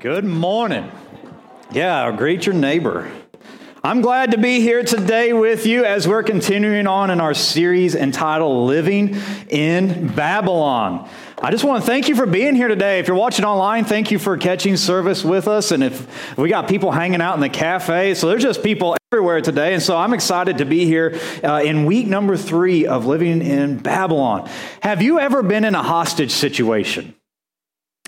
Good morning. Yeah, greet your neighbor. I'm glad to be here today with you as we're continuing on in our series entitled Living in Babylon. I just want to thank you for being here today. If you're watching online, thank you for catching service with us. And if we got people hanging out in the cafe, so there's just people everywhere today. And so I'm excited to be here uh, in week number three of Living in Babylon. Have you ever been in a hostage situation?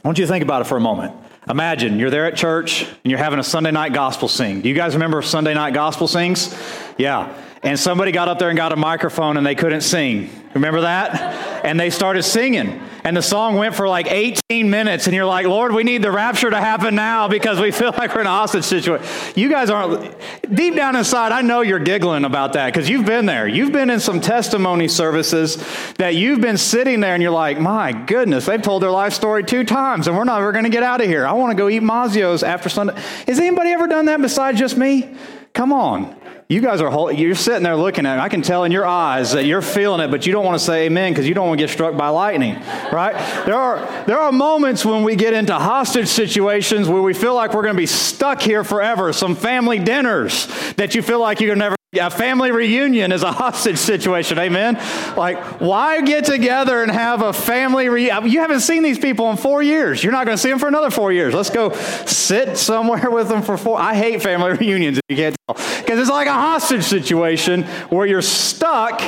I want you to think about it for a moment. Imagine you're there at church and you're having a Sunday night gospel sing. Do you guys remember Sunday night gospel sings? Yeah. And somebody got up there and got a microphone and they couldn't sing. Remember that? And they started singing. And the song went for like 18 minutes. And you're like, Lord, we need the rapture to happen now because we feel like we're in a hostage situation. You guys aren't, deep down inside, I know you're giggling about that because you've been there. You've been in some testimony services that you've been sitting there and you're like, my goodness, they've told their life story two times and we're not ever going to get out of here. I want to go eat Mazzio's after Sunday. Has anybody ever done that besides just me? Come on. You guys are you're sitting there looking at me. I can tell in your eyes that you're feeling it, but you don't want to say amen because you don't want to get struck by lightning, right? There are there are moments when we get into hostage situations where we feel like we're going to be stuck here forever. Some family dinners that you feel like you're never a family reunion is a hostage situation, amen? Like, why get together and have a family reunion? You haven't seen these people in four years. You're not going to see them for another four years. Let's go sit somewhere with them for four. I hate family reunions, if you can't tell, because it's like a hostage situation where you're stuck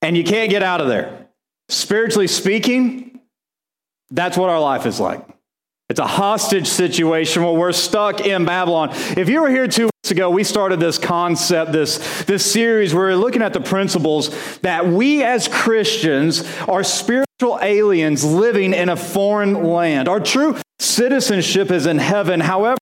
and you can't get out of there. Spiritually speaking, that's what our life is like. It's a hostage situation where we're stuck in Babylon. If you were here two weeks ago, we started this concept, this, this series where we're looking at the principles that we as Christians are spiritual aliens living in a foreign land. Our true Citizenship is in heaven. However,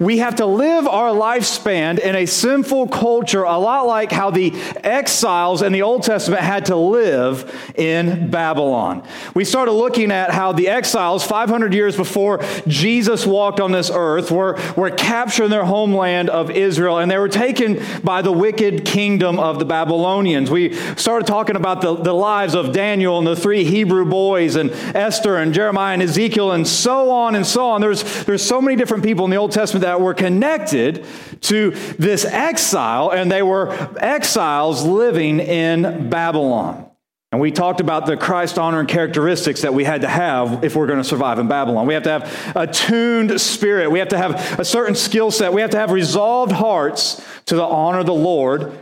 we have to live our lifespan in a sinful culture, a lot like how the exiles in the Old Testament had to live in Babylon. We started looking at how the exiles, 500 years before Jesus walked on this earth, were, were captured in their homeland of Israel, and they were taken by the wicked kingdom of the Babylonians. We started talking about the, the lives of Daniel and the three Hebrew boys, and Esther and Jeremiah and Ezekiel, and so on and so on. There's, there's so many different people in the Old Testament that were connected to this exile, and they were exiles living in Babylon. And we talked about the Christ honoring characteristics that we had to have if we're going to survive in Babylon. We have to have a tuned spirit. We have to have a certain skill set. We have to have resolved hearts to the honor of the Lord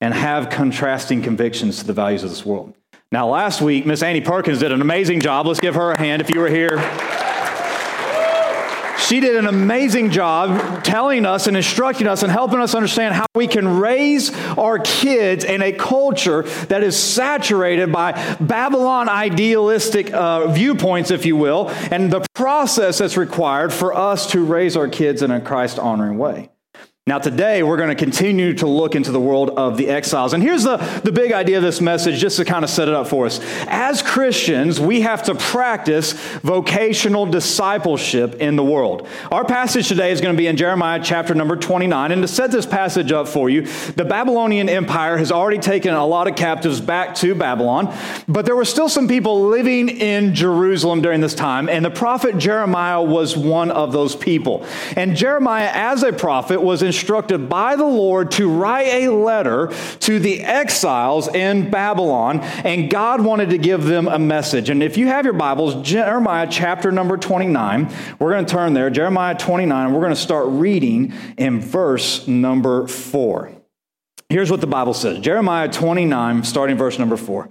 and have contrasting convictions to the values of this world. Now, last week, Miss Annie Perkins did an amazing job. Let's give her a hand if you were here. She did an amazing job telling us and instructing us and helping us understand how we can raise our kids in a culture that is saturated by Babylon idealistic uh, viewpoints, if you will, and the process that's required for us to raise our kids in a Christ honoring way. Now, today, we're going to continue to look into the world of the exiles. And here's the, the big idea of this message, just to kind of set it up for us. As Christians, we have to practice vocational discipleship in the world. Our passage today is going to be in Jeremiah chapter number 29. And to set this passage up for you, the Babylonian Empire has already taken a lot of captives back to Babylon, but there were still some people living in Jerusalem during this time. And the prophet Jeremiah was one of those people. And Jeremiah, as a prophet, was in instructed by the Lord to write a letter to the exiles in Babylon, and God wanted to give them a message. And if you have your Bibles, Jeremiah chapter number 29, we're going to turn there, Jeremiah 29, we're going to start reading in verse number 4. Here's what the Bible says Jeremiah 29, starting verse number 4.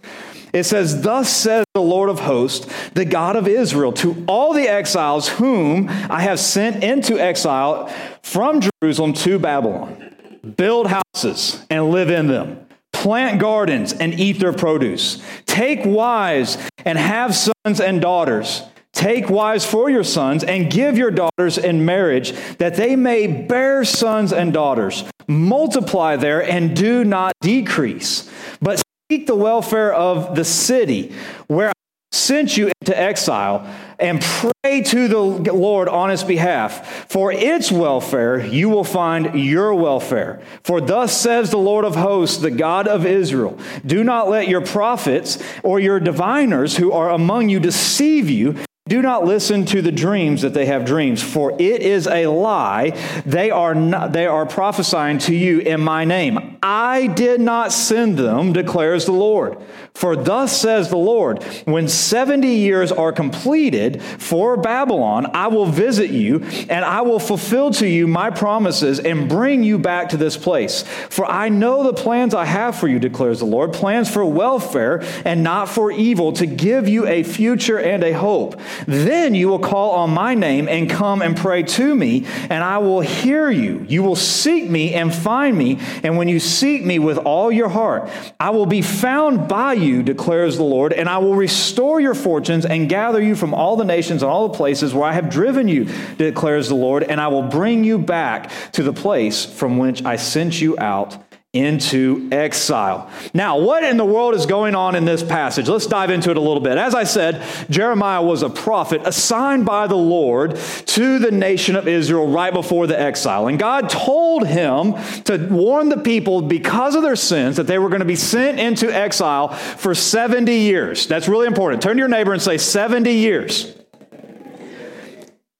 It says, Thus says the Lord of hosts, the God of Israel, to all the exiles whom I have sent into exile from Jerusalem to Babylon build houses and live in them, plant gardens and eat their produce, take wives and have sons and daughters. Take wives for your sons and give your daughters in marriage that they may bear sons and daughters. Multiply there and do not decrease. But seek the welfare of the city where I sent you into exile and pray to the Lord on its behalf. For its welfare, you will find your welfare. For thus says the Lord of hosts, the God of Israel Do not let your prophets or your diviners who are among you deceive you Do not listen to the dreams that they have dreams, for it is a lie. They are, not, they are prophesying to you in my name. I did not send them, declares the Lord. For thus says the Lord, when 70 years are completed for Babylon, I will visit you and I will fulfill to you my promises and bring you back to this place. For I know the plans I have for you, declares the Lord, plans for welfare and not for evil, to give you a future and a hope. Then you will call on my name and come and pray to me, and I will hear you. You will seek me and find me, and when you seek me with all your heart, I will be found by you you, declares the Lord, and I will restore your fortunes and gather you from all the nations and all the places where I have driven you, declares the Lord, and I will bring you back to the place from which I sent you out into exile. Now, what in the world is going on in this passage? Let's dive into it a little bit. As I said, Jeremiah was a prophet assigned by the Lord to the nation of Israel right before the exile. And God told him to warn the people because of their sins that they were going to be sent into exile for 70 years. That's really important. Turn to your neighbor and say, 70 years.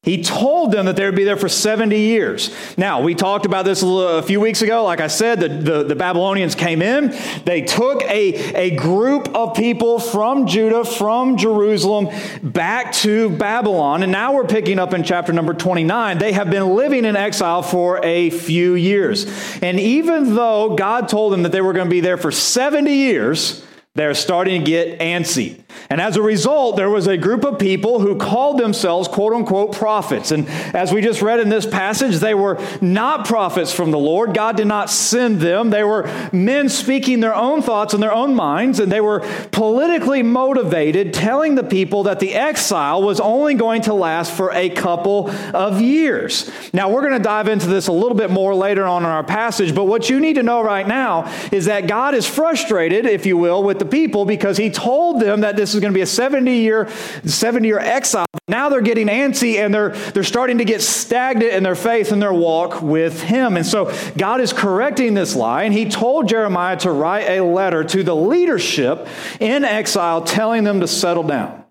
He told them that they would be there for 70 years. Now, we talked about this a, few weeks ago. Like I said, the, the, the, Babylonians came in. They took a, a group of people from Judah, from Jerusalem, back to Babylon. And now we're picking up in chapter number 29. They have been living in exile for a few years. And even though God told them that they were going to be there for 70 years, they're starting to get antsy. And as a result, there was a group of people who called themselves quote unquote prophets. And as we just read in this passage, they were not prophets from the Lord. God did not send them. They were men speaking their own thoughts in their own minds, and they were politically motivated, telling the people that the exile was only going to last for a couple of years. Now, we're going to dive into this a little bit more later on in our passage, but what you need to know right now is that God is frustrated, if you will, with the people because he told them that this is going to be a 70 year 70 year exile. Now they're getting antsy and they're they're starting to get stagnant in their faith and their walk with him. And so god is correcting this lie and he told jeremiah to write a letter to the leadership in exile telling them to settle down.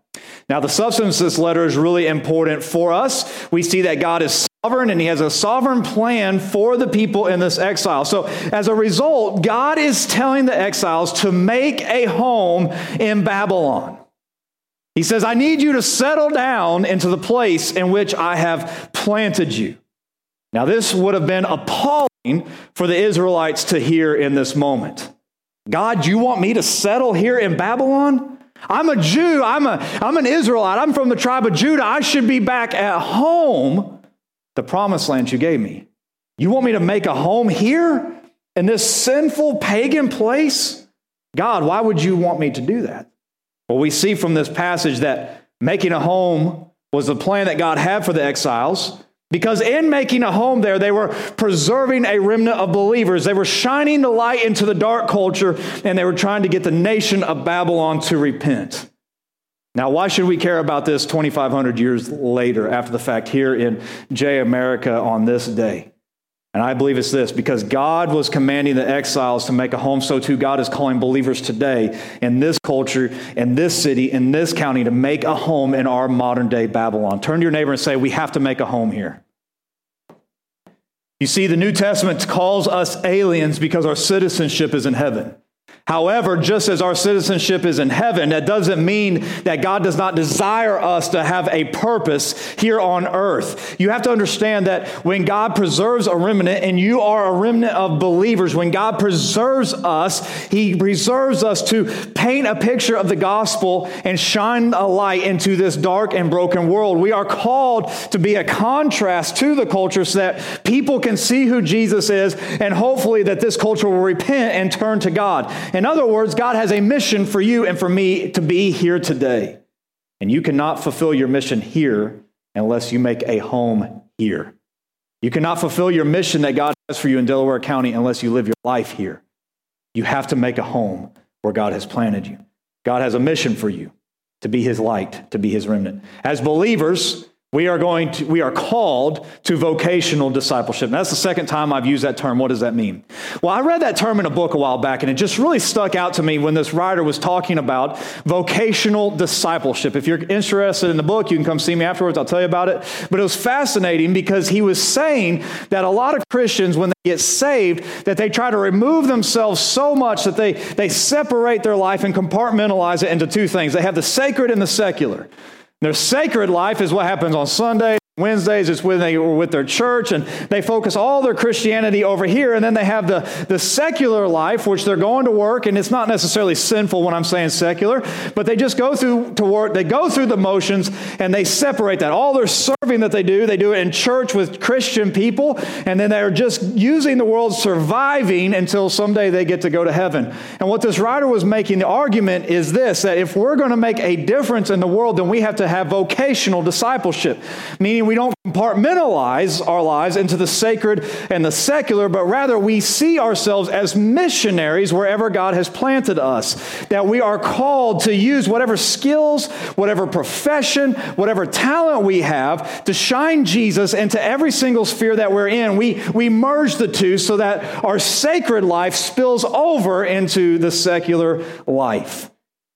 Now, the substance of this letter is really important for us. We see that God is sovereign and he has a sovereign plan for the people in this exile. So, as a result, God is telling the exiles to make a home in Babylon. He says, I need you to settle down into the place in which I have planted you. Now, this would have been appalling for the Israelites to hear in this moment. God, you want me to settle here in Babylon? I'm a Jew. I'm, a, I'm an Israelite. I'm from the tribe of Judah. I should be back at home the promised land you gave me. You want me to make a home here in this sinful pagan place? God, why would you want me to do that? Well, we see from this passage that making a home was the plan that God had for the exiles. Because in making a home there, they were preserving a remnant of believers. They were shining the light into the dark culture, and they were trying to get the nation of Babylon to repent. Now, why should we care about this 2,500 years later after the fact here in J America on this day? And I believe it's this because God was commanding the exiles to make a home, so too God is calling believers today in this culture, in this city, in this county to make a home in our modern day Babylon. Turn to your neighbor and say, We have to make a home here. You see, the New Testament calls us aliens because our citizenship is in heaven. However, just as our citizenship is in heaven, that doesn't mean that God does not desire us to have a purpose here on earth. You have to understand that when God preserves a remnant, and you are a remnant of believers, when God preserves us, He preserves us to paint a picture of the gospel and shine a light into this dark and broken world. We are called to be a contrast to the culture so that people can see who Jesus is, and hopefully that this culture will repent and turn to God. In other words, God has a mission for you and for me to be here today. And you cannot fulfill your mission here unless you make a home here. You cannot fulfill your mission that God has for you in Delaware County unless you live your life here. You have to make a home where God has planted you. God has a mission for you to be his light, to be his remnant. As believers, We are going to, we are called to vocational discipleship. And that's the second time I've used that term. What does that mean? Well, I read that term in a book a while back, and it just really stuck out to me when this writer was talking about vocational discipleship. If you're interested in the book, you can come see me afterwards. I'll tell you about it. But it was fascinating because he was saying that a lot of Christians, when they get saved, that they try to remove themselves so much that they, they separate their life and compartmentalize it into two things. They have the sacred and the secular. Their sacred life is what happens on Sunday, Wednesdays, it's when they were with their church and they focus all their Christianity over here. And then they have the, the secular life, which they're going to work. And it's not necessarily sinful when I'm saying secular, but they just go through to work. They go through the motions and they separate that. All their serving that they do, they do it in church with Christian people. And then they're just using the world surviving until someday they get to go to heaven. And what this writer was making the argument is this that if we're going to make a difference in the world, then we have to have vocational discipleship, meaning we don't compartmentalize our lives into the sacred and the secular, but rather we see ourselves as missionaries wherever God has planted us. That we are called to use whatever skills, whatever profession, whatever talent we have to shine Jesus into every single sphere that we're in. We, we merge the two so that our sacred life spills over into the secular life.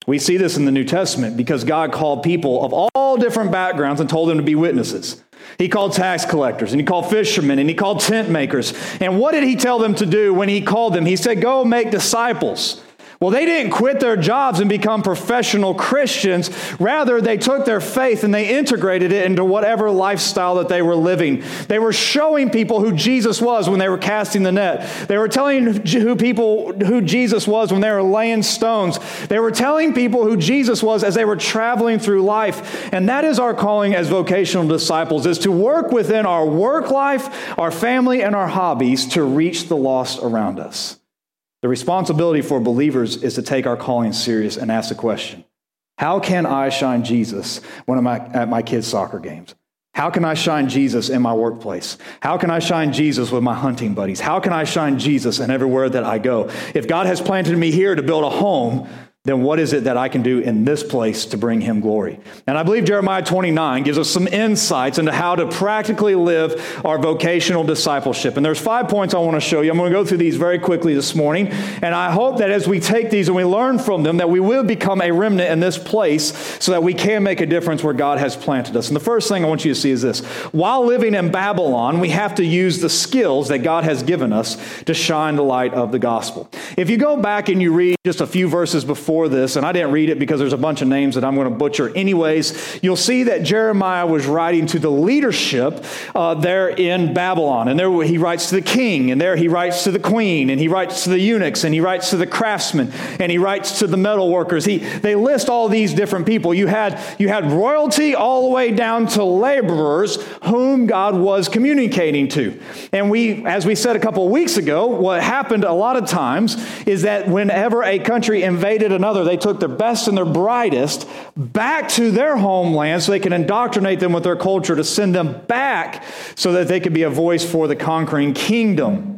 We see this in the New Testament because God called people of all different backgrounds and told them to be witnesses. He called tax collectors and he called fishermen and he called tent makers. And what did he tell them to do when he called them? He said, Go make disciples. Well, they didn't quit their jobs and become professional Christians. Rather, they took their faith and they integrated it into whatever lifestyle that they were living. They were showing people who Jesus was when they were casting the net. They were telling who people who Jesus was when they were laying stones. They were telling people who Jesus was as they were traveling through life. And that is our calling as vocational disciples is to work within our work life, our family and our hobbies to reach the lost around us. The responsibility for believers is to take our calling serious and ask the question How can I shine Jesus when I'm at my kids' soccer games? How can I shine Jesus in my workplace? How can I shine Jesus with my hunting buddies? How can I shine Jesus in everywhere that I go? If God has planted me here to build a home, then what is it that I can do in this place to bring him glory? And I believe Jeremiah 29 gives us some insights into how to practically live our vocational discipleship. And there's five points I want to show you. I'm going to go through these very quickly this morning. And I hope that as we take these and we learn from them, that we will become a remnant in this place so that we can make a difference where God has planted us. And the first thing I want you to see is this. While living in Babylon, we have to use the skills that God has given us to shine the light of the gospel. If you go back and you read just a few verses before this, and I didn't read it because there's a bunch of names that I'm going to butcher anyways. You'll see that Jeremiah was writing to the leadership uh, there in Babylon. And there he writes to the king, and there he writes to the queen, and he writes to the eunuchs, and he writes to the craftsmen, and he writes to the metal workers. He, they list all these different people. You had, you had royalty all the way down to laborers whom God was communicating to. And we, as we said a couple of weeks ago, what happened a lot of times is that whenever a country invaded another, they took their best and their brightest back to their homeland so they could indoctrinate them with their culture to send them back so that they could be a voice for the conquering kingdom.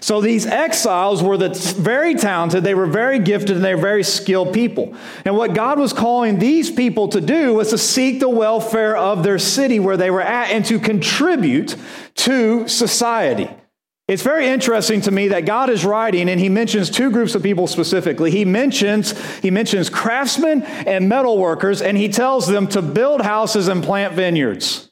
So these exiles were the very talented, they were very gifted, and they were very skilled people. And what God was calling these people to do was to seek the welfare of their city where they were at and to contribute to society. It's very interesting to me that God is writing and he mentions two groups of people specifically. He mentions he mentions craftsmen and metal workers and he tells them to build houses and plant vineyards.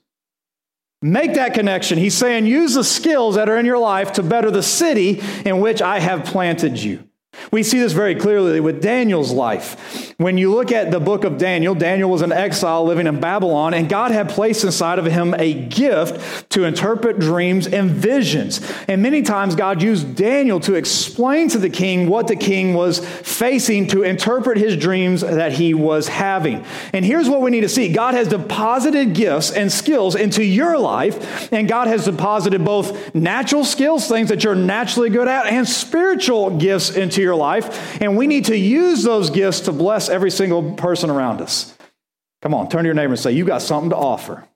Make that connection. He's saying use the skills that are in your life to better the city in which I have planted you. We see this very clearly with Daniel's life. When you look at the book of Daniel, Daniel was an exile living in Babylon, and God had placed inside of him a gift to interpret dreams and visions. And many times, God used Daniel to explain to the king what the king was facing to interpret his dreams that he was having. And here's what we need to see God has deposited gifts and skills into your life, and God has deposited both natural skills, things that you're naturally good at, and spiritual gifts into your life, and we need to use those gifts to bless every single person around us. Come on, turn to your neighbor and say, You got something to offer.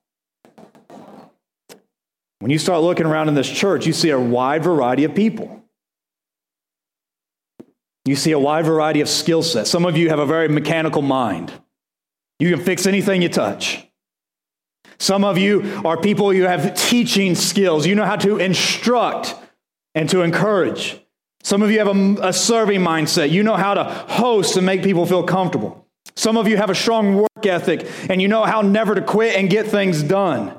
When you start looking around in this church, you see a wide variety of people. You see a wide variety of skill sets. Some of you have a very mechanical mind. You can fix anything you touch. Some of you are people you have teaching skills. You know how to instruct and to encourage. Some of you have a, a serving mindset. You know how to host and make people feel comfortable. Some of you have a strong work ethic and you know how never to quit and get things done.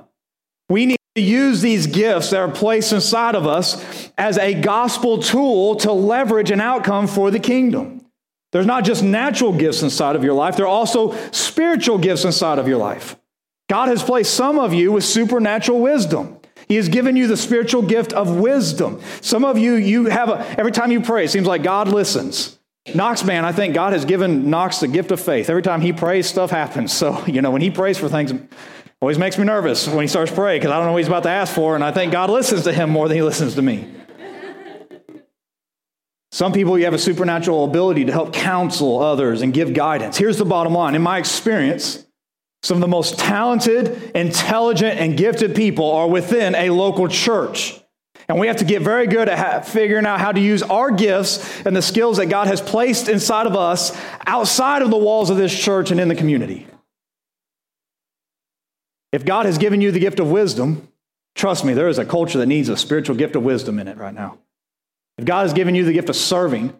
We need to use these gifts that are placed inside of us as a gospel tool to leverage an outcome for the kingdom. There's not just natural gifts inside of your life, there are also spiritual gifts inside of your life. God has placed some of you with supernatural wisdom. He has given you the spiritual gift of wisdom. Some of you, you have a, every time you pray, it seems like God listens. Knox, man, I think God has given Knox the gift of faith. Every time he prays, stuff happens. So, you know, when he prays for things, always makes me nervous when he starts praying because I don't know what he's about to ask for, and I think God listens to him more than he listens to me. Some people, you have a supernatural ability to help counsel others and give guidance. Here's the bottom line. In my experience, some of the most talented, intelligent, and gifted people are within a local church. And we have to get very good at figuring out how to use our gifts and the skills that God has placed inside of us outside of the walls of this church and in the community. If God has given you the gift of wisdom, trust me, there is a culture that needs a spiritual gift of wisdom in it right now. If God has given you the gift of serving,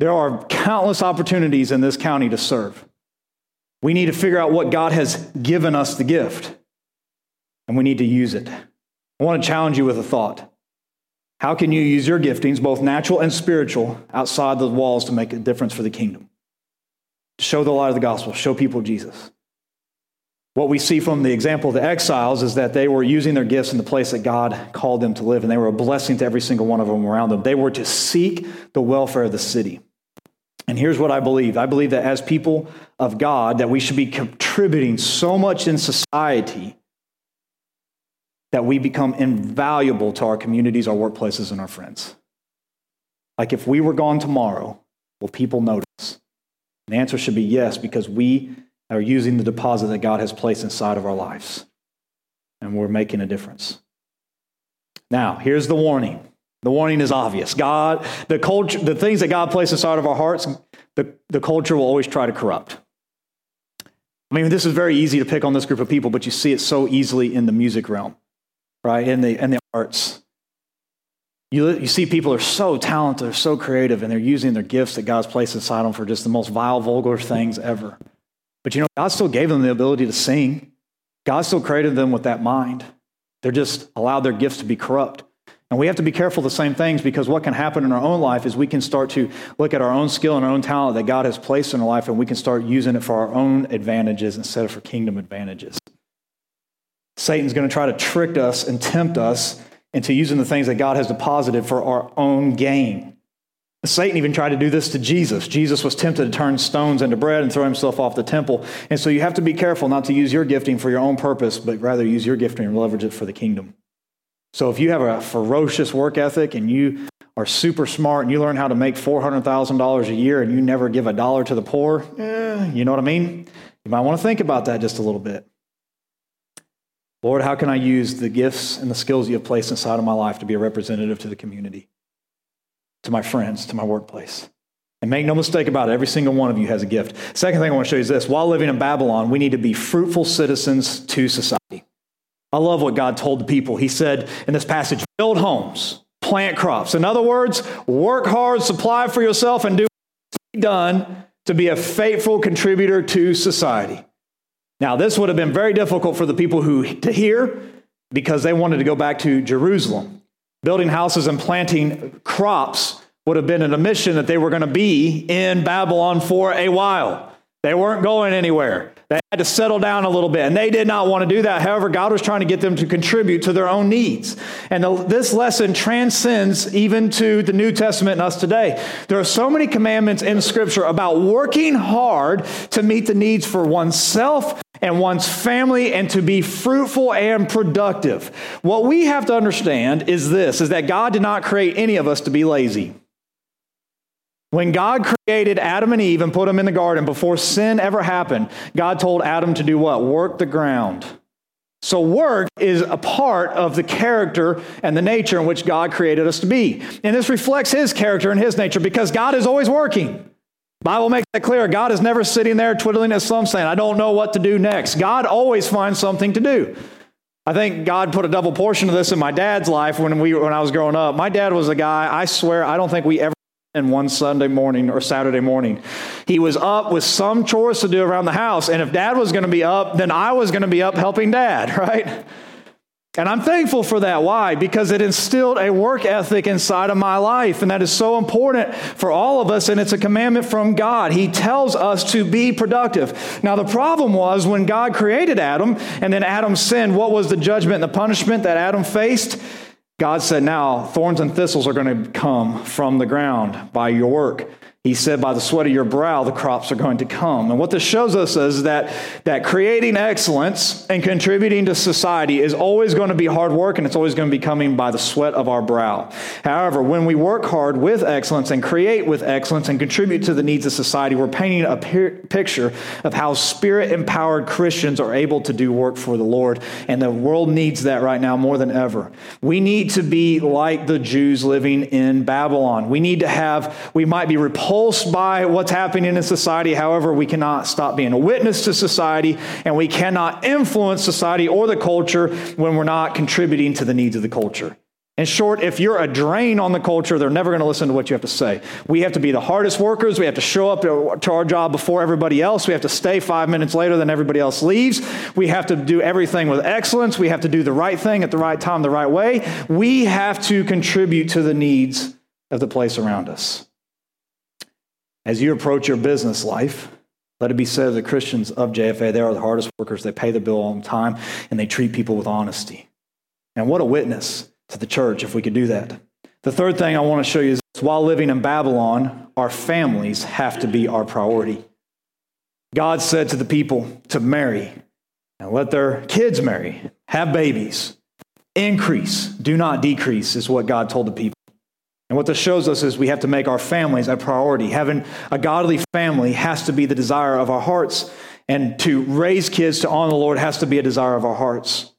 there are countless opportunities in this county to serve. We need to figure out what God has given us the gift, and we need to use it. I want to challenge you with a thought. How can you use your giftings, both natural and spiritual, outside the walls to make a difference for the kingdom? Show the light of the gospel, show people Jesus. What we see from the example of the exiles is that they were using their gifts in the place that God called them to live, and they were a blessing to every single one of them around them. They were to seek the welfare of the city. And here's what I believe. I believe that as people of God, that we should be contributing so much in society that we become invaluable to our communities, our workplaces, and our friends. Like if we were gone tomorrow, will people notice? the answer should be yes, because we are using the deposit that God has placed inside of our lives. And we're making a difference. Now, here's the warning. The warning is obvious. God, the culture, the things that God places inside of our hearts, the, the culture will always try to corrupt. I mean, this is very easy to pick on this group of people, but you see it so easily in the music realm, right? In the in the arts. You, you see people are so talented, they're so creative, and they're using their gifts that God's placed inside them for just the most vile, vulgar things ever. But you know, God still gave them the ability to sing. God still created them with that mind. They're just allowed their gifts to be corrupt. And we have to be careful the same things because what can happen in our own life is we can start to look at our own skill and our own talent that God has placed in our life and we can start using it for our own advantages instead of for kingdom advantages. Satan's going to try to trick us and tempt us into using the things that God has deposited for our own gain. Satan even tried to do this to Jesus. Jesus was tempted to turn stones into bread and throw himself off the temple. And so you have to be careful not to use your gifting for your own purpose, but rather use your gifting and leverage it for the kingdom. So if you have a ferocious work ethic and you are super smart and you learn how to make $400,000 a year and you never give a dollar to the poor, eh, you know what I mean? You might want to think about that just a little bit. Lord, how can I use the gifts and the skills you have placed inside of my life to be a representative to the community? to my friends, to my workplace. And make no mistake about it, every single one of you has a gift. Second thing I want to show you is this while living in Babylon, we need to be fruitful citizens to society. I love what God told the people. He said in this passage build homes, plant crops. In other words, work hard, supply for yourself, and do done to be a faithful contributor to society. Now, this would have been very difficult for the people who to hear because they wanted to go back to Jerusalem. Building houses and planting crops would have been an admission that they were going to be in Babylon for a while. They weren't going anywhere. They had to settle down a little bit, and they did not want to do that. However, God was trying to get them to contribute to their own needs. And the, this lesson transcends even to the New Testament and us today. There are so many commandments in Scripture about working hard to meet the needs for oneself and one's family and to be fruitful and productive. What we have to understand is this is that God did not create any of us to be lazy. When God created Adam and Eve and put them in the garden before sin ever happened, God told Adam to do what? Work the ground. So, work is a part of the character and the nature in which God created us to be. And this reflects his character and his nature because God is always working. Bible makes that clear. God is never sitting there twiddling his thumb saying, I don't know what to do next. God always finds something to do. I think God put a double portion of this in my dad's life when, we, when I was growing up. My dad was a guy, I swear, I don't think we ever in one Sunday morning or Saturday morning. He was up with some chores to do around the house. And if dad was going to be up, then I was going to be up helping dad, right? And I'm thankful for that. Why? Because it instilled a work ethic inside of my life. And that is so important for all of us. And it's a commandment from God. He tells us to be productive. Now, the problem was when God created Adam and then Adam sinned, what was the judgment and the punishment that Adam faced? God said, Now thorns and thistles are going to come from the ground by your work. He said, By the sweat of your brow, the crops are going to come. And what this shows us is that, that creating excellence and contributing to society is always going to be hard work and it's always going to be coming by the sweat of our brow. However, when we work hard with excellence and create with excellence and contribute to the needs of society, we're painting a picture of how spirit empowered Christians are able to do work for the Lord. And the world needs that right now more than ever. We need to be like the Jews living in Babylon. We need to have, we might be repulsed repulsed by what's happening in society. However, we cannot stop being a witness to society, and we cannot influence society or the culture when we're not contributing to the needs of the culture. In short, if you're a drain on the culture, they're never going to listen to what you have to say. We have to be the hardest workers. We have to show up to our job before everybody else. We have to stay five minutes later than everybody else leaves. We have to do everything with excellence. We have to do the right thing at the right time, the right way. We have to contribute to the needs of the place around us. As you approach your business life, let it be said of the Christians of JFA, they are the hardest workers. They pay the bill on time and they treat people with honesty. And what a witness to the church if we could do that. The third thing I want to show you is while living in Babylon, our families have to be our priority. God said to the people to marry and let their kids marry, have babies, increase, do not decrease, is what God told the people. And what this shows us is we have to make our families a priority. Having a godly family has to be the desire of our hearts. And to raise kids to honor the Lord has to be a desire of our hearts.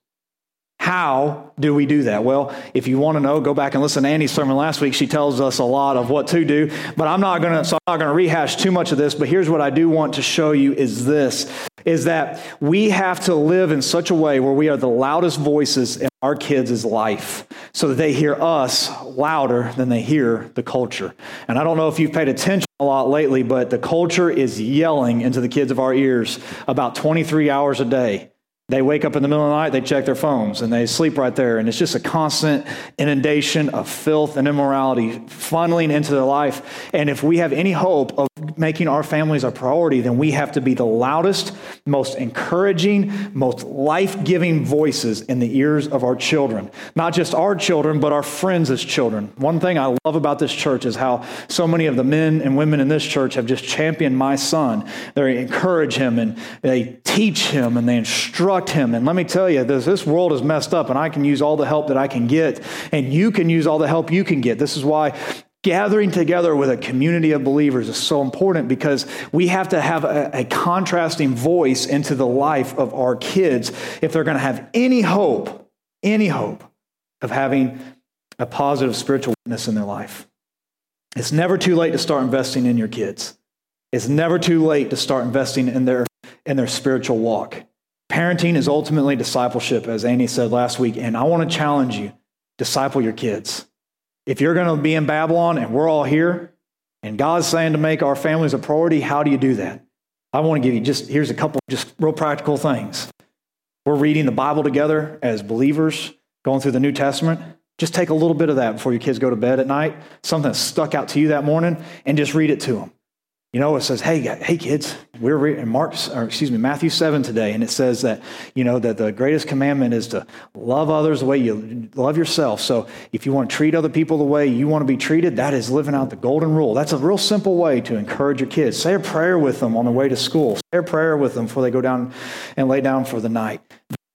How do we do that? Well, if you want to know, go back and listen to Annie's sermon last week. She tells us a lot of what to do, but I'm not going to, so I'm not going to rehash too much of this. But here's what I do want to show you is this, is that we have to live in such a way where we are the loudest voices in our kids' life so that they hear us louder than they hear the culture. And I don't know if you've paid attention a lot lately, but the culture is yelling into the kids of our ears about 23 hours a day. They wake up in the middle of the night, they check their phones, and they sleep right there. And it's just a constant inundation of filth and immorality funneling into their life. And if we have any hope of making our families a priority, then we have to be the loudest, most encouraging, most life giving voices in the ears of our children. Not just our children, but our friends as children. One thing I love about this church is how so many of the men and women in this church have just championed my son. They encourage him and they teach him and they instruct instruct him. And let me tell you, this, this world is messed up, and I can use all the help that I can get, and you can use all the help you can get. This is why gathering together with a community of believers is so important because we have to have a, a contrasting voice into the life of our kids if they're going to have any hope, any hope of having a positive spiritual witness in their life. It's never too late to start investing in your kids. It's never too late to start investing in their in their spiritual walk. Parenting is ultimately discipleship, as Annie said last week. And I want to challenge you disciple your kids. If you're going to be in Babylon and we're all here, and God's saying to make our families a priority, how do you do that? I want to give you just here's a couple just real practical things. We're reading the Bible together as believers, going through the New Testament. Just take a little bit of that before your kids go to bed at night, something that stuck out to you that morning, and just read it to them. You know, it says, "Hey, hey, kids, we're in Mark's, or excuse me, Matthew seven today, and it says that you know that the greatest commandment is to love others the way you love yourself. So, if you want to treat other people the way you want to be treated, that is living out the golden rule. That's a real simple way to encourage your kids. Say a prayer with them on the way to school. Say a prayer with them before they go down and lay down for the night.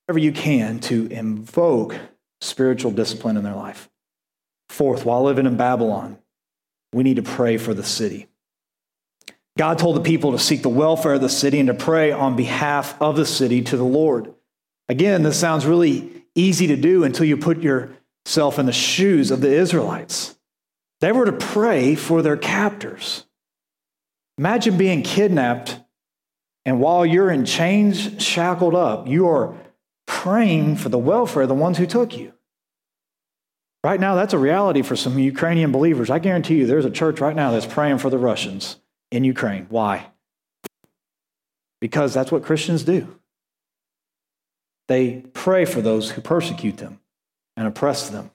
Whatever you can to invoke spiritual discipline in their life. Fourth, while living in Babylon, we need to pray for the city. God told the people to seek the welfare of the city and to pray on behalf of the city to the Lord. Again, this sounds really easy to do until you put yourself in the shoes of the Israelites. They were to pray for their captors. Imagine being kidnapped, and while you're in chains, shackled up, you are praying for the welfare of the ones who took you. Right now, that's a reality for some Ukrainian believers. I guarantee you there's a church right now that's praying for the Russians in Ukraine. Why? Because that's what Christians do. They pray for those who persecute them and oppress them.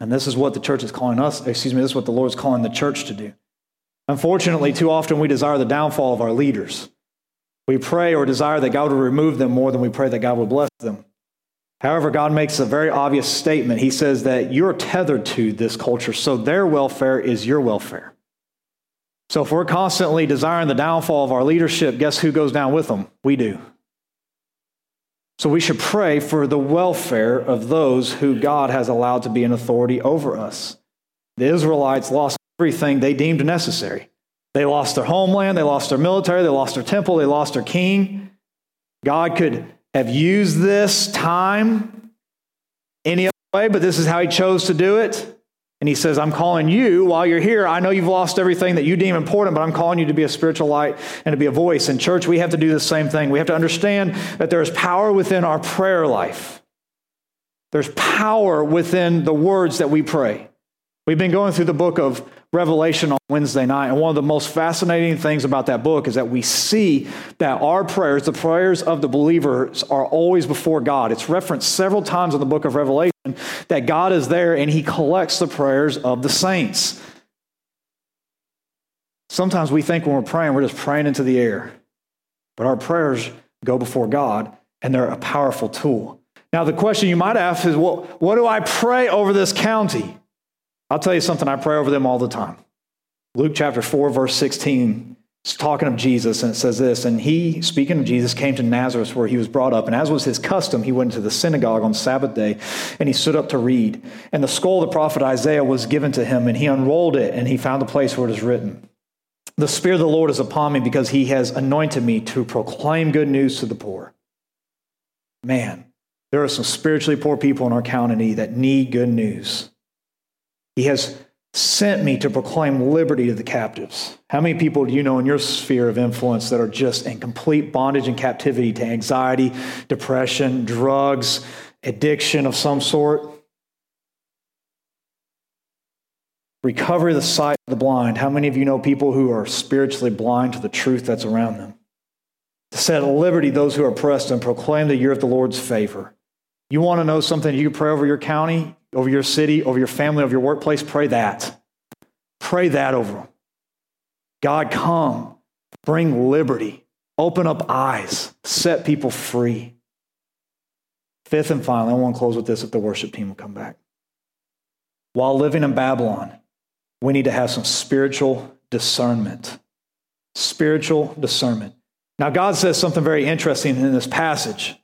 And this is what the church is calling us, excuse me, this is what the Lord is calling the church to do. Unfortunately, too often we desire the downfall of our leaders. We pray or desire that God would remove them more than we pray that God would bless them. However, God makes a very obvious statement. He says that you're tethered to this culture, so their welfare is your welfare. So if we're constantly desiring the downfall of our leadership, guess who goes down with them? We do. So we should pray for the welfare of those who God has allowed to be an authority over us. The Israelites lost everything they deemed necessary. They lost their homeland, they lost their military, they lost their temple, they lost their king. God could have used this time any other way, but this is how He chose to do it. And he says, I'm calling you while you're here. I know you've lost everything that you deem important, but I'm calling you to be a spiritual light and to be a voice. In church, we have to do the same thing. We have to understand that there is power within our prayer life, there's power within the words that we pray. We've been going through the book of Revelation on Wednesday night, and one of the most fascinating things about that book is that we see that our prayers, the prayers of the believers, are always before God. It's referenced several times in the book of Revelation that God is there and he collects the prayers of the saints. Sometimes we think when we're praying, we're just praying into the air, but our prayers go before God and they're a powerful tool. Now, the question you might ask is, well, what do I pray over this county? I'll tell you something, I pray over them all the time. Luke chapter 4, verse 16, it's talking of Jesus, and it says this And he, speaking of Jesus, came to Nazareth where he was brought up. And as was his custom, he went into the synagogue on Sabbath day, and he stood up to read. And the scroll of the prophet Isaiah was given to him, and he unrolled it, and he found the place where it is written. The Spirit of the Lord is upon me because he has anointed me to proclaim good news to the poor. Man, there are some spiritually poor people in our county that need good news. He has sent me to proclaim liberty to the captives. How many people do you know in your sphere of influence that are just in complete bondage and captivity to anxiety, depression, drugs, addiction of some sort? Recover the sight of the blind. How many of you know people who are spiritually blind to the truth that's around them? To set at liberty those who are oppressed and proclaim the year of the Lord's favor. You want to know something you can pray over your county? Over your city, over your family, over your workplace, pray that. Pray that over them. God, come, bring liberty, open up eyes, set people free. Fifth and finally, I want to close with this if the worship team will come back. While living in Babylon, we need to have some spiritual discernment. Spiritual discernment. Now, God says something very interesting in this passage.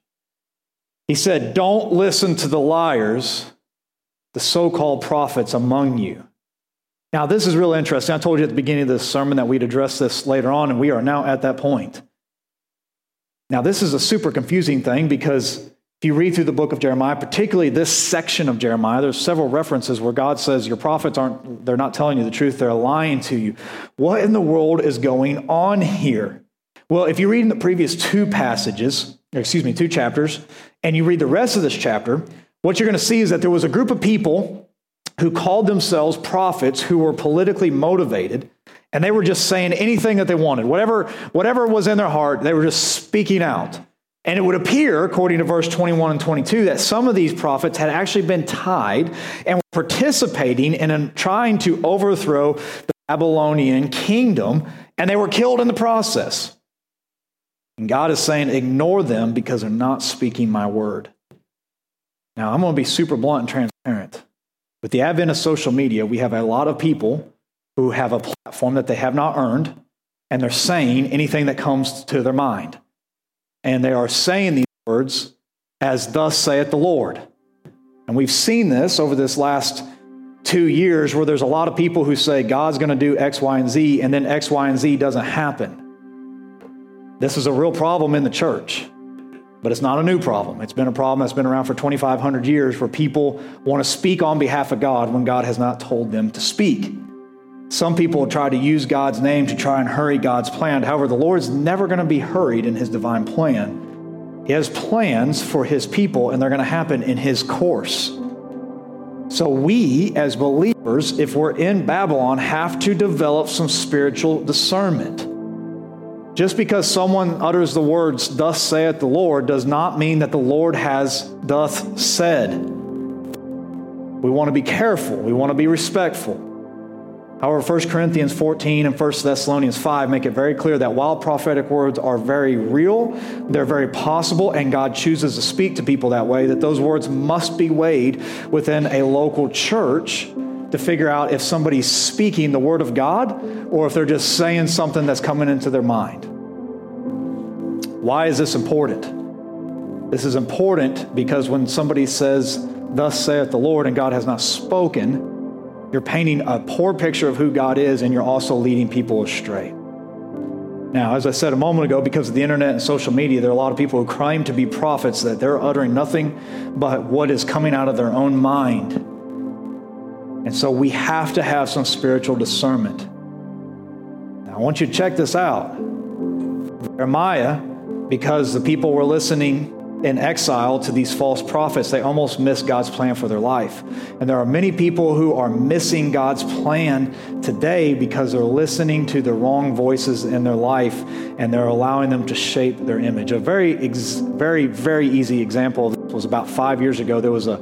He said, Don't listen to the liars the so called prophets among you. Now, this is real interesting. I told you at the beginning of this sermon that we'd address this later on, and we are now at that point. Now, this is a super confusing thing because if you read through the book of Jeremiah, particularly this section of Jeremiah, there's several references where God says your prophets aren't, they're not telling you the truth, they're lying to you. What in the world is going on here? Well, if you read in the previous two passages, excuse me, two chapters, and you read the rest of this chapter, what you're going to see is that there was a group of people who called themselves prophets who were politically motivated and they were just saying anything that they wanted. Whatever whatever was in their heart they were just speaking out. And it would appear according to verse 21 and 22 that some of these prophets had actually been tied and were participating in trying to overthrow the babylonian kingdom and they were killed in the process. And god is saying ignore them because they're not speaking my word now, I'm going to be super blunt and transparent. With the advent of social media, we have a lot of people who have a platform that they have not earned, and they're saying anything that comes to their mind. And they are saying these words as, Thus saith the Lord. And we've seen this over this last two years where there's a lot of people who say God's going to do X, Y, and Z, and then X, Y, and Z doesn't happen. This is a real problem in the church. But it's not a new problem. It's been a problem that's been around for 2,500 years where people want to speak on behalf of God when God has not told them to speak. Some people try to use God's name to try and hurry God's plan. However, the Lord's never going to be hurried in his divine plan. He has plans for his people, and they're going to happen in his course. So, we as believers, if we're in Babylon, have to develop some spiritual discernment. Just because someone utters the words, Thus saith the Lord, does not mean that the Lord has doth said. We want to be careful, we want to be respectful. However, 1 Corinthians 14 and 1 Thessalonians 5 make it very clear that while prophetic words are very real, they're very possible, and God chooses to speak to people that way, that those words must be weighed within a local church to figure out if somebody's speaking the word of God or if they're just saying something that's coming into their mind. Why is this important? This is important because when somebody says, Thus saith the Lord, and God has not spoken, you're painting a poor picture of who God is, and you're also leading people astray. Now, as I said a moment ago, because of the internet and social media, there are a lot of people who claim to be prophets that they're uttering nothing but what is coming out of their own mind. And so we have to have some spiritual discernment. Now, I want you to check this out. Jeremiah, because the people were listening in exile to these false prophets, they almost missed God's plan for their life. And there are many people who are missing God's plan today because they're listening to the wrong voices in their life and they're allowing them to shape their image. A very, very, very easy example of this was about five years ago. There was a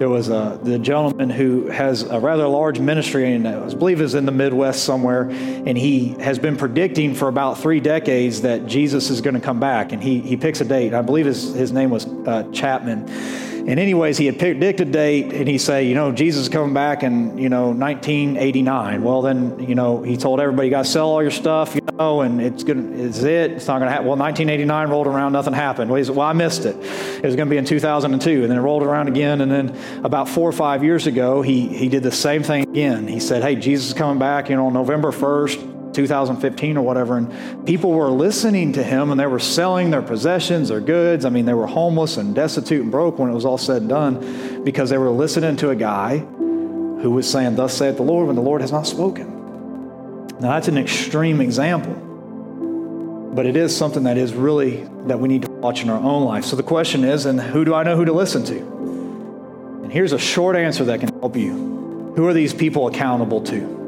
there was a the gentleman who has a rather large ministry and I believe is in the Midwest somewhere, and he has been predicting for about three decades that Jesus is going to come back, and he he picks a date. I believe his his name was uh, Chapman and anyways, he had picked a date, and he say, you know, Jesus is coming back in, you know, 1989. Well, then, you know, he told everybody, you got to sell all your stuff, you know, and it's gonna, it's it? It's not going to happen. Well, 1989 rolled around, nothing happened. Well, said, well, I missed it. It was going to be in 2002, and then it rolled around again, and then about four or five years ago, he he did the same thing again. He said, hey, Jesus is coming back, you know, on November 1st. 2015 or whatever, and people were listening to him and they were selling their possessions, their goods. I mean, they were homeless and destitute and broke when it was all said and done because they were listening to a guy who was saying, Thus saith the Lord, when the Lord has not spoken. Now, that's an extreme example, but it is something that is really that we need to watch in our own life. So the question is, and who do I know who to listen to? And here's a short answer that can help you. Who are these people accountable to?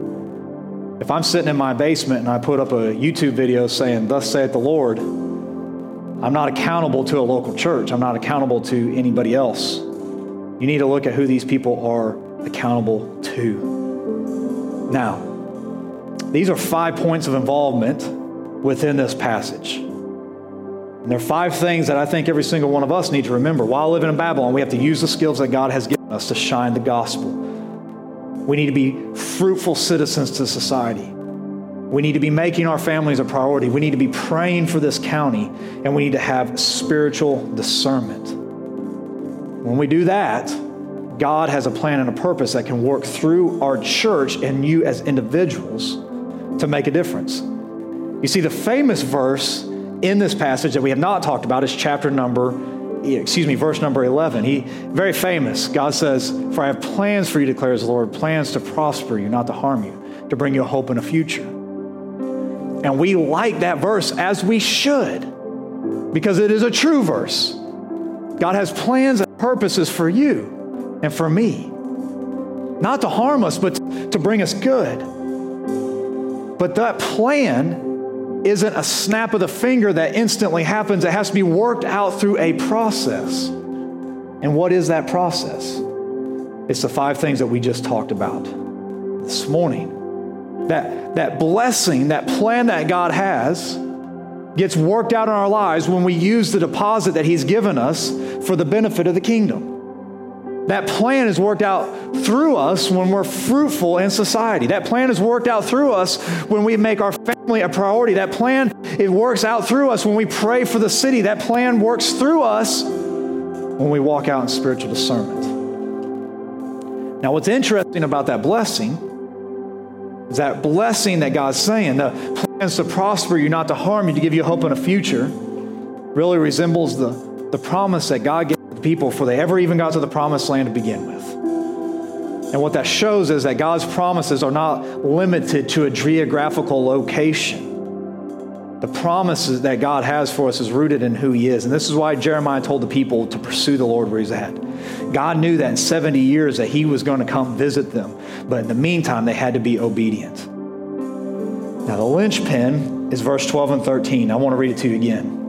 If I'm sitting in my basement and I put up a YouTube video saying, Thus saith the Lord, I'm not accountable to a local church. I'm not accountable to anybody else. You need to look at who these people are accountable to. Now, these are five points of involvement within this passage. And there are five things that I think every single one of us need to remember. While living in Babylon, we have to use the skills that God has given us to shine the gospel. We need to be fruitful citizens to society. We need to be making our families a priority. We need to be praying for this county, and we need to have spiritual discernment. When we do that, God has a plan and a purpose that can work through our church and you as individuals to make a difference. You see, the famous verse in this passage that we have not talked about is chapter number excuse me, verse number 11. He, very famous. God says, For I have plans for you, declares the Lord, plans to prosper you, not to harm you, to bring you a hope and a future. And we like that verse as we should, because it is a true verse. God has plans and purposes for you and for me, not to harm us, but to bring us good. But that plan isn't a snap of the finger that instantly happens. It has to be worked out through a process. And what is that process? It's the five things that we just talked about this morning. That, that blessing, that plan that God has, gets worked out in our lives when we use the deposit that He's given us for the benefit of the kingdom. That plan is worked out through us when we're fruitful in society. That plan is worked out through us when we make our family a priority. That plan it works out through us when we pray for the city. That plan works through us when we walk out in spiritual discernment. Now, what's interesting about that blessing is that blessing that God's saying, the plans to prosper you, not to harm you, to give you hope and a future, really resembles the, the promise that God gave people before they ever even got to the promised land to begin with. And what that shows is that God's promises are not limited to a geographical location. The promises that God has for us is rooted in who He is. And this is why Jeremiah told the people to pursue the Lord where He's at. God knew that in 70 years that He was going to come visit them. But in the meantime, they had to be obedient. Now, the linchpin is verse 12 and 13. I want to read it to you again.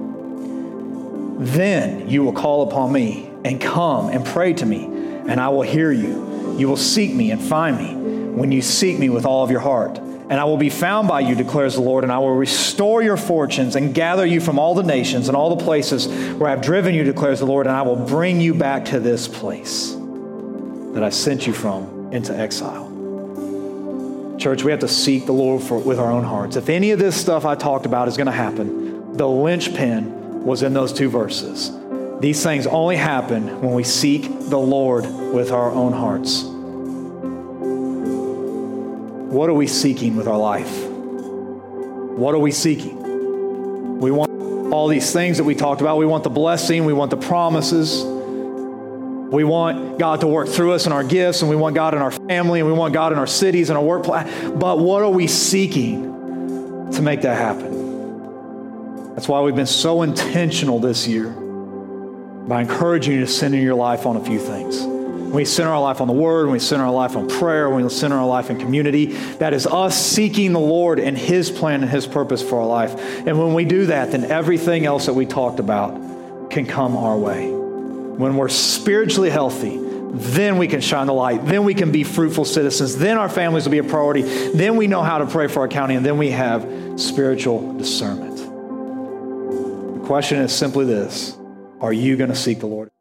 Then you will call upon me and come and pray to me, and I will hear you. You will seek me and find me when you seek me with all of your heart. And I will be found by you, declares the Lord, and I will restore your fortunes and gather you from all the nations and all the places where I've driven you, declares the Lord, and I will bring you back to this place that I sent you from into exile. Church, we have to seek the Lord for, with our own hearts. If any of this stuff I talked about is going to happen, the linchpin was in those two verses. These things only happen when we seek the Lord with our own hearts. What are we seeking with our life? What are we seeking? We want all these things that we talked about. We want the blessing, we want the promises. We want God to work through us in our gifts, and we want God in our family, and we want God in our cities and our workplace. But what are we seeking to make that happen? That's why we've been so intentional this year by encouraging you to center your life on a few things. We center our life on the Word, we center our life on prayer, we center our life in community. That is us seeking the Lord and His plan and His purpose for our life. And when we do that, then everything else that we talked about can come our way. When we're spiritually healthy, then we can shine the light. Then we can be fruitful citizens. Then our families will be a priority. Then we know how to pray for our county. And then we have spiritual discernment. Question is simply this Are you going to seek the Lord?